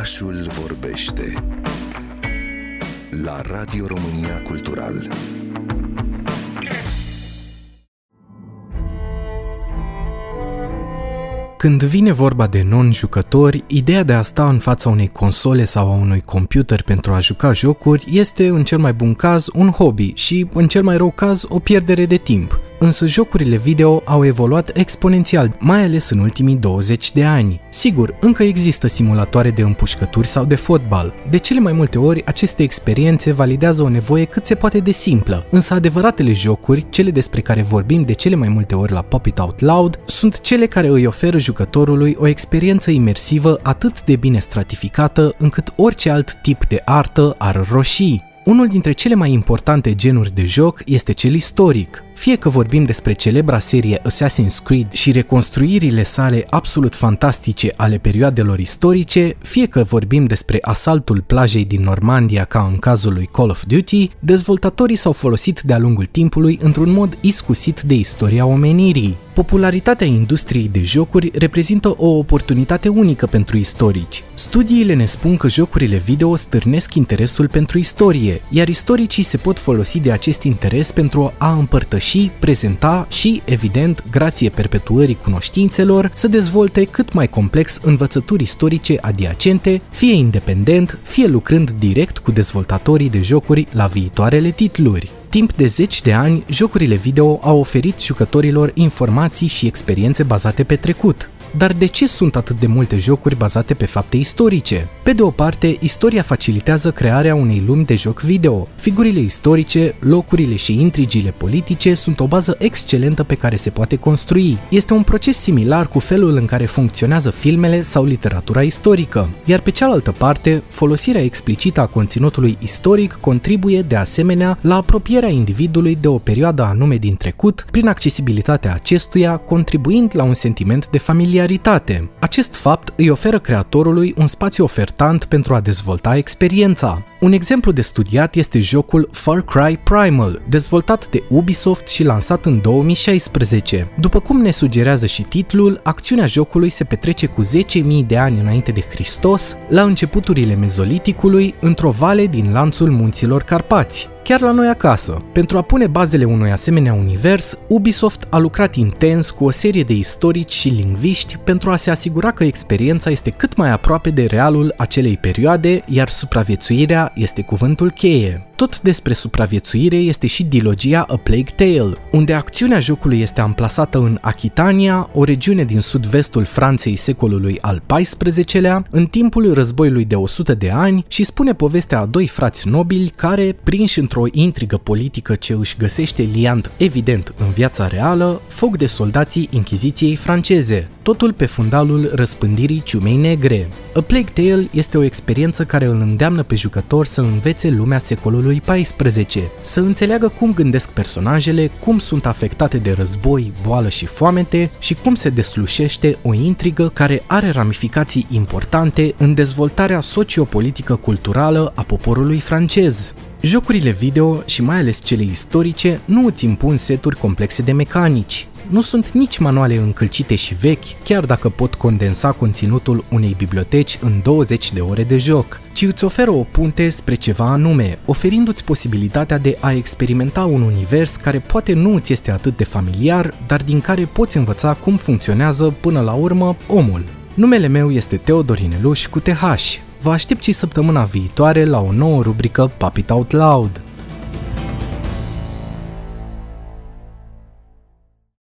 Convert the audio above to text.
Orașul vorbește la Radio România Cultural. Când vine vorba de non-jucători, ideea de a sta în fața unei console sau a unui computer pentru a juca jocuri este, în cel mai bun caz, un hobby și, în cel mai rău caz, o pierdere de timp însă jocurile video au evoluat exponențial, mai ales în ultimii 20 de ani. Sigur, încă există simulatoare de împușcături sau de fotbal. De cele mai multe ori, aceste experiențe validează o nevoie cât se poate de simplă, însă adevăratele jocuri, cele despre care vorbim de cele mai multe ori la Pop It Out Loud, sunt cele care îi oferă jucătorului o experiență imersivă atât de bine stratificată încât orice alt tip de artă ar roșii. Unul dintre cele mai importante genuri de joc este cel istoric. Fie că vorbim despre celebra serie Assassin's Creed și reconstruirile sale absolut fantastice ale perioadelor istorice, fie că vorbim despre asaltul plajei din Normandia ca în cazul lui Call of Duty, dezvoltatorii s-au folosit de-a lungul timpului într-un mod iscusit de istoria omenirii. Popularitatea industriei de jocuri reprezintă o oportunitate unică pentru istorici. Studiile ne spun că jocurile video stârnesc interesul pentru istorie, iar istoricii se pot folosi de acest interes pentru a împărtăși, prezenta și, evident, grație perpetuării cunoștințelor, să dezvolte cât mai complex învățături istorice adiacente, fie independent, fie lucrând direct cu dezvoltatorii de jocuri la viitoarele titluri. Timp de zeci de ani, jocurile video au oferit jucătorilor informații și experiențe bazate pe trecut, dar de ce sunt atât de multe jocuri bazate pe fapte istorice? Pe de o parte, istoria facilitează crearea unei lumi de joc video. Figurile istorice, locurile și intrigile politice sunt o bază excelentă pe care se poate construi. Este un proces similar cu felul în care funcționează filmele sau literatura istorică. Iar pe cealaltă parte, folosirea explicită a conținutului istoric contribuie de asemenea la apropierea individului de o perioadă anume din trecut prin accesibilitatea acestuia, contribuind la un sentiment de familiaritate familiaritate. Acest fapt îi oferă creatorului un spațiu ofertant pentru a dezvolta experiența. Un exemplu de studiat este jocul Far Cry Primal, dezvoltat de Ubisoft și lansat în 2016. După cum ne sugerează și titlul, acțiunea jocului se petrece cu 10.000 de ani înainte de Hristos, la începuturile mezoliticului, într-o vale din lanțul munților Carpați chiar la noi acasă. Pentru a pune bazele unui asemenea univers, Ubisoft a lucrat intens cu o serie de istorici și lingviști pentru a se asigura că experiența este cât mai aproape de realul acelei perioade, iar supraviețuirea este cuvântul cheie. Tot despre supraviețuire este și dilogia A Plague Tale, unde acțiunea jocului este amplasată în Achitania, o regiune din sud-vestul Franței secolului al XIV-lea, în timpul războiului de 100 de ani și spune povestea a doi frați nobili care, prinși într-o intrigă politică ce își găsește liant evident în viața reală, foc de soldații Inchiziției franceze, totul pe fundalul răspândirii ciumei negre. A Plague Tale este o experiență care îl îndeamnă pe jucător să învețe lumea secolului XIV, să înțeleagă cum gândesc personajele, cum sunt afectate de război, boală și foamete și cum se deslușește o intrigă care are ramificații importante în dezvoltarea sociopolitică culturală a poporului francez. Jocurile video și mai ales cele istorice nu îți impun seturi complexe de mecanici. Nu sunt nici manuale încălcite și vechi, chiar dacă pot condensa conținutul unei biblioteci în 20 de ore de joc, ci îți oferă o punte spre ceva anume, oferindu-ți posibilitatea de a experimenta un univers care poate nu îți este atât de familiar, dar din care poți învăța cum funcționează până la urmă omul. Numele meu este Teodorin Eluș cu TH. Vă aștept și săptămâna viitoare la o nouă rubrică Pop It Out Loud.